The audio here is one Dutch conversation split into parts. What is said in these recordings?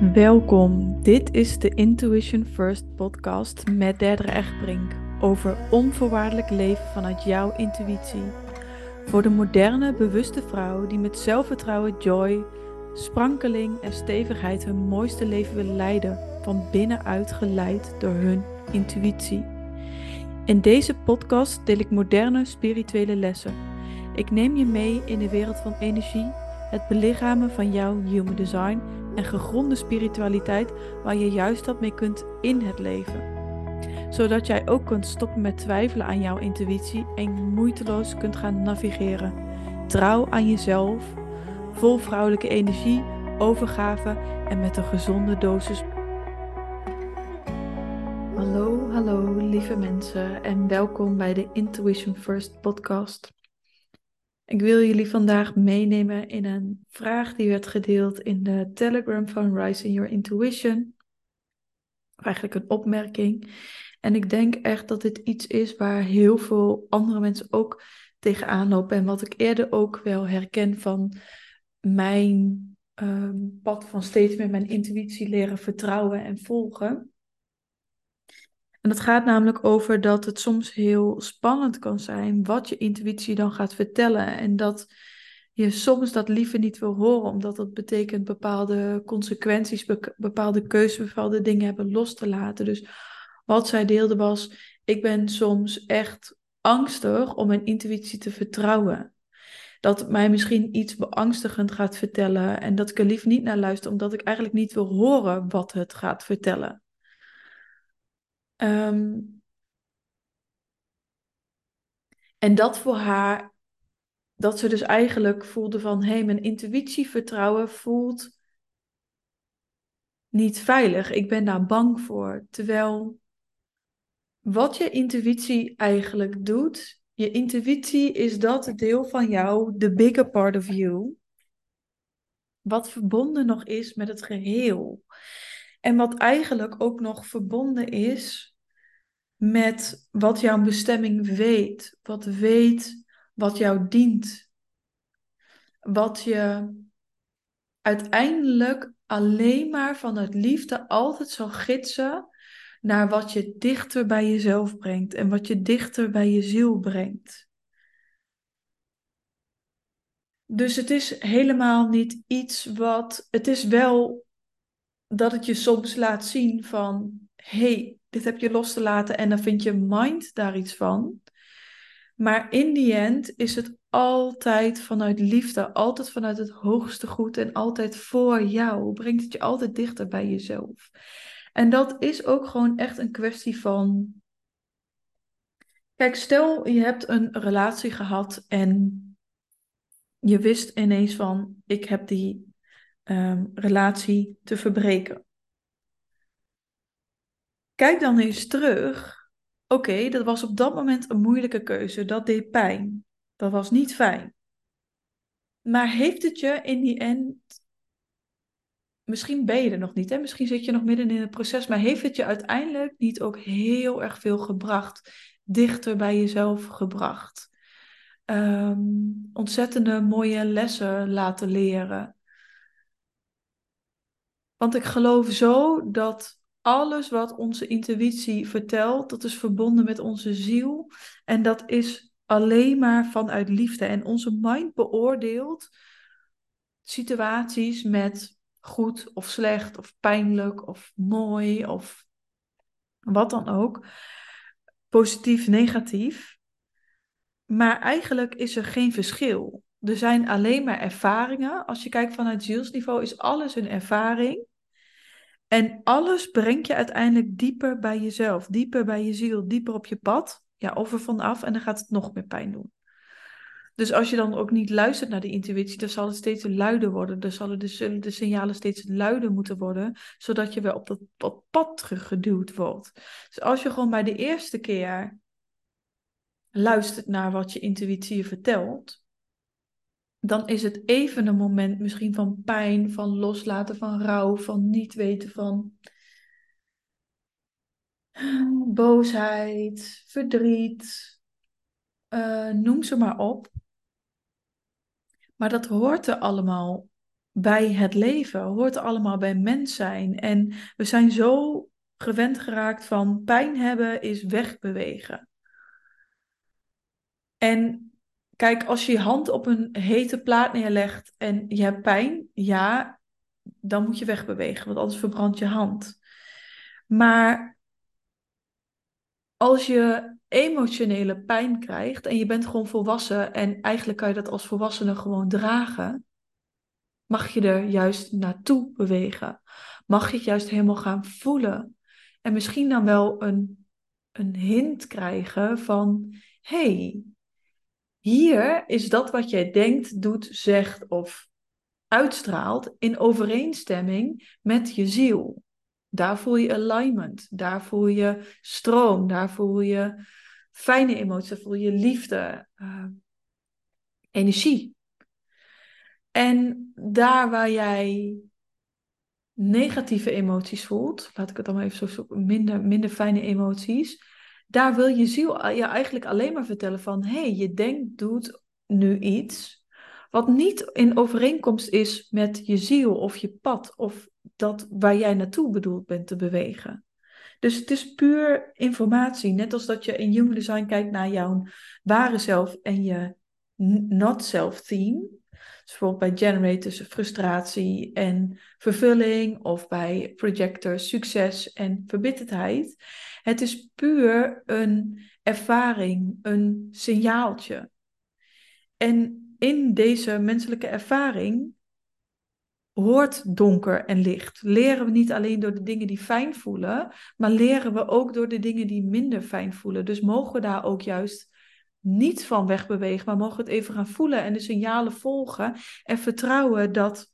Welkom, dit is de Intuition First podcast met Derdere Echtbrink over onvoorwaardelijk leven vanuit jouw intuïtie. Voor de moderne, bewuste vrouw die met zelfvertrouwen, joy, sprankeling en stevigheid hun mooiste leven wil leiden, van binnenuit geleid door hun intuïtie. In deze podcast deel ik moderne spirituele lessen. Ik neem je mee in de wereld van energie, het belichamen van jouw human design en gegronde spiritualiteit waar je juist wat mee kunt in het leven. Zodat jij ook kunt stoppen met twijfelen aan jouw intuïtie en moeiteloos kunt gaan navigeren. Trouw aan jezelf, vol vrouwelijke energie, overgave en met een gezonde dosis. Hallo, hallo lieve mensen en welkom bij de Intuition First podcast. Ik wil jullie vandaag meenemen in een vraag die werd gedeeld in de Telegram van Rising Your Intuition. Eigenlijk een opmerking. En ik denk echt dat dit iets is waar heel veel andere mensen ook tegenaan lopen. En wat ik eerder ook wel herken van mijn ehm, pad van steeds meer mijn intuïtie leren vertrouwen en volgen. En het gaat namelijk over dat het soms heel spannend kan zijn wat je intuïtie dan gaat vertellen. En dat je soms dat liever niet wil horen, omdat dat betekent bepaalde consequenties, bepaalde keuzes, bepaalde dingen hebben los te laten. Dus wat zij deelde was, ik ben soms echt angstig om mijn intuïtie te vertrouwen. Dat mij misschien iets beangstigend gaat vertellen en dat ik er liever niet naar luister, omdat ik eigenlijk niet wil horen wat het gaat vertellen. Ehm, en dat voor haar, dat ze dus eigenlijk voelde van, hé, hey, mijn intuïtievertrouwen voelt niet veilig. Ik ben daar bang voor. Terwijl wat je intuïtie eigenlijk doet, je intuïtie is dat deel van jou, the bigger part of you, wat verbonden nog is met het geheel. En wat eigenlijk ook nog verbonden is met wat jouw bestemming weet. Wat weet wat jou dient. Wat je uiteindelijk alleen maar vanuit liefde altijd zal gidsen naar wat je dichter bij jezelf brengt en wat je dichter bij je ziel brengt. Dus het is helemaal niet iets wat. Het is wel dat het je soms laat zien van, hey, dit heb je los te laten en dan vind je mind daar iets van. Maar in die end is het altijd vanuit liefde, altijd vanuit het hoogste goed en altijd voor jou. Brengt het je altijd dichter bij jezelf. En dat is ook gewoon echt een kwestie van. Kijk, stel je hebt een relatie gehad en je wist ineens van: ik heb die Ehm, relatie te verbreken. Kijk dan eens terug. Oké, dat was op dat moment een moeilijke keuze. Dat deed pijn. Dat was niet fijn. Maar heeft het je in die end. Misschien ben je er nog niet, hè? misschien zit je nog midden in het proces, maar heeft het je uiteindelijk niet ook heel erg veel gebracht? Dichter bij jezelf gebracht? Um, ontzettende mooie lessen laten leren. Want ik geloof zo dat alles wat onze intuïtie vertelt, dat is verbonden met onze ziel. En dat is alleen maar vanuit liefde. En onze mind beoordeelt situaties met goed of slecht of pijnlijk of mooi of wat dan ook. Positief, negatief. Maar eigenlijk is er geen verschil. Er zijn alleen maar ervaringen. Als je kijkt vanuit zielsniveau, is alles een ervaring. En alles brengt je uiteindelijk dieper bij jezelf, dieper bij je ziel, dieper op je pad. Ja, of er vanaf en dan gaat het nog meer pijn doen. Dus als je dan ook niet luistert naar de intuïtie, dan zal het steeds luider worden. Dan zullen de, signalen steeds luider moeten worden, zodat je weer op dat, dat pad teruggeduwd wordt. Dus als je gewoon bij de eerste keer luistert naar wat je intuïtie je vertelt, dan is het even een moment misschien van pijn, van loslaten, van rouw, van niet weten van boosheid, verdriet, uh, noem ze maar op. Maar dat hoort er allemaal bij het leven, hoort allemaal bij mens zijn. En we zijn zo gewend geraakt van pijn hebben is wegbewegen. En kijk, als je je hand op een hete plaat neerlegt en je hebt pijn, ja, dan moet je wegbewegen, want anders verbrandt je hand. Maar als je emotionele pijn krijgt en je bent gewoon volwassen en eigenlijk kan je dat als volwassene gewoon dragen, mag je er juist naartoe bewegen. Mag je het juist helemaal gaan voelen. En misschien dan wel een, een hint krijgen van, hey, hier is dat wat jij denkt, doet, zegt of uitstraalt in overeenstemming met je ziel. Daar voel je alignment, daar voel je stroom, daar voel je fijne emoties, daar voel je liefde, uh, energie. En daar waar jij negatieve emoties voelt, laat ik het dan maar even zo zoeken, minder, minder fijne emoties, daar wil je ziel je eigenlijk alleen maar vertellen van, hé, hey, je denkt, doet nu iets wat niet in overeenkomst is met je ziel of je pad of dat waar jij naartoe bedoeld bent te bewegen. Dus het is puur informatie, net als dat je in Human Design kijkt naar jouw ware zelf en je not self theme. Dus bijvoorbeeld bij generators frustratie en vervulling of bij projectors succes en verbitterdheid. Het is puur een ervaring, een signaaltje. En in deze menselijke ervaring hoort donker en licht. Leren we niet alleen door de dingen die fijn voelen, maar leren we ook door de dingen die minder fijn voelen. Dus mogen we daar ook juist niet van wegbewegen, maar mogen het even gaan voelen en de signalen volgen en vertrouwen dat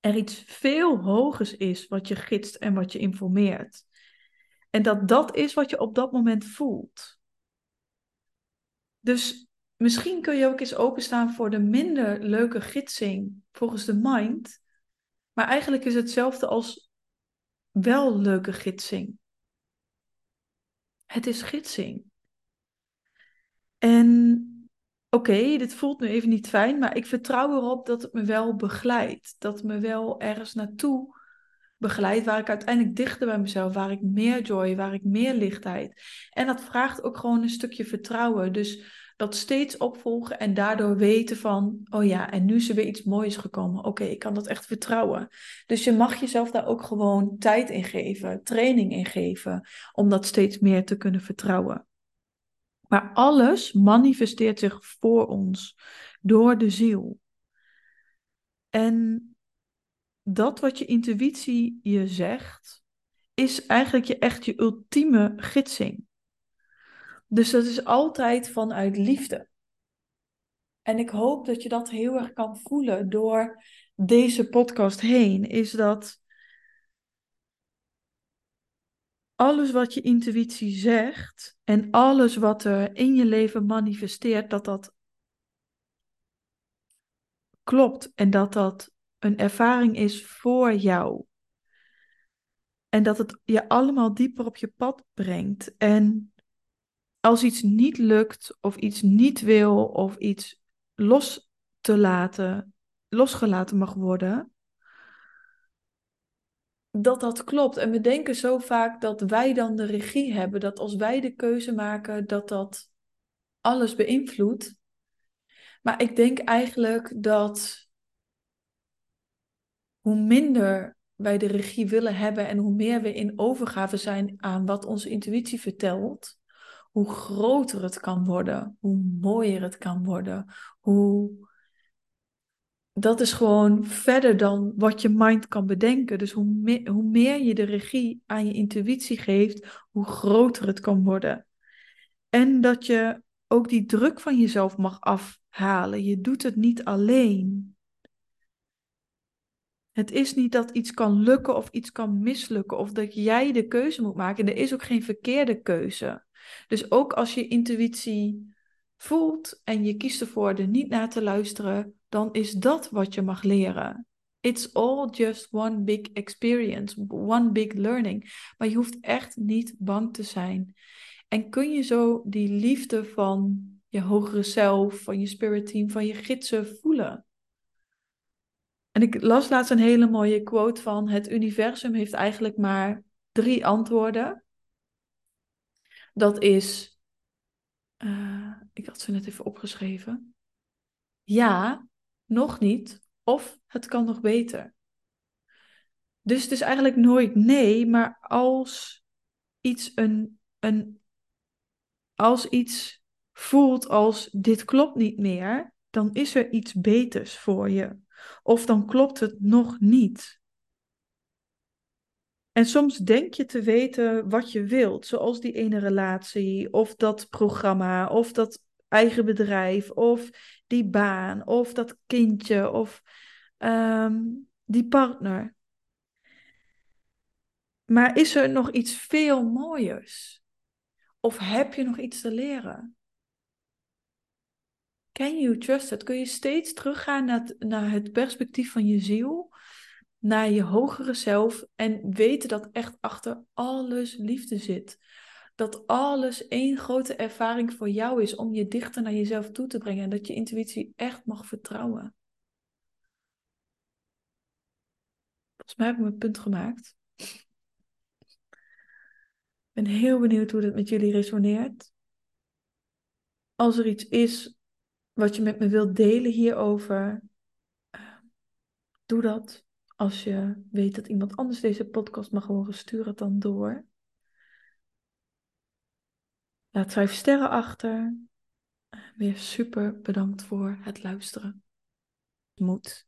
er iets veel hogers is wat je gidst en wat je informeert. En dat dat is wat je op dat moment voelt. Dus misschien kun je ook eens openstaan voor de minder leuke gidsing volgens de mind. Maar eigenlijk is het hetzelfde als wel leuke gidsing. Het is gidsing. En oké, dit voelt nu even niet fijn, maar ik vertrouw erop dat het me wel begeleidt. Dat het me wel ergens naartoe begeleidt waar ik uiteindelijk dichter bij mezelf, waar ik meer joy, waar ik meer lichtheid. En dat vraagt ook gewoon een stukje vertrouwen. Dus dat steeds opvolgen en daardoor weten van, oh ja, en nu is er weer iets moois gekomen. Oké, ik kan dat echt vertrouwen. Dus je mag jezelf daar ook gewoon tijd in geven, training in geven, om dat steeds meer te kunnen vertrouwen. Maar alles manifesteert zich voor ons door de ziel. En dat wat je intuïtie je zegt, is eigenlijk je echt je ultieme gidsing. Dus dat is altijd vanuit liefde. En ik hoop dat je dat heel erg kan voelen door deze podcast heen. Is dat alles wat je intuïtie zegt en alles wat er in je leven manifesteert, dat dat klopt en dat dat een ervaring is voor jou. En dat het je allemaal dieper op je pad brengt. En als iets niet lukt of iets niet wil of iets los te laten, losgelaten mag worden, dat dat klopt. En we denken zo vaak dat wij dan de regie hebben, dat als wij de keuze maken, dat dat alles beïnvloedt. Maar ik denk eigenlijk dat hoe minder wij de regie willen hebben en hoe meer we in overgave zijn aan wat onze intuïtie vertelt, hoe groter het kan worden, hoe mooier het kan worden, hoe dat is gewoon verder dan wat je mind kan bedenken. Dus hoe, hoe meer je de regie aan je intuïtie geeft, hoe groter het kan worden. En dat je ook die druk van jezelf mag afhalen. Je doet het niet alleen. Het is niet dat iets kan lukken of iets kan mislukken of dat jij de keuze moet maken. En er is ook geen verkeerde keuze. Dus ook als je intuïtie voelt en je kiest ervoor er niet naar te luisteren, dan is dat wat je mag leren. It's all just one big experience, one big learning. Maar je hoeft echt niet bang te zijn. En kun je zo die liefde van je hogere zelf, van je spirit team, van je gidsen voelen? En ik las laatst een hele mooie quote van: Het universum heeft eigenlijk maar drie antwoorden. Dat is, uh, ik had ze net even opgeschreven. Ja, nog niet, of het kan nog beter. Dus het is eigenlijk nooit nee, maar als iets een, een als iets voelt als dit klopt niet meer, dan is er iets beters voor je. Of dan klopt het nog niet. En soms denk je te weten wat je wilt, zoals die ene relatie, of dat programma, of dat eigen bedrijf, of die baan, of dat kindje, of ehm, die partner. Maar is er nog iets veel mooiers? Of heb je nog iets te leren? Can you trust it? Kun je steeds teruggaan naar naar het perspectief van je ziel, naar je hogere zelf en weten dat echt achter alles liefde zit. Dat alles één grote ervaring voor jou is om je dichter naar jezelf toe te brengen en dat je intuïtie echt mag vertrouwen. Volgens mij heb ik mijn punt gemaakt. Ik ben heel benieuwd hoe dat met jullie resoneert. Als er iets is wat je met me wilt delen hierover, uh, doe dat. Als je weet dat iemand anders deze podcast mag horen, stuur het dan door. Laat vijf sterren achter. Weer super bedankt voor het luisteren. Moed.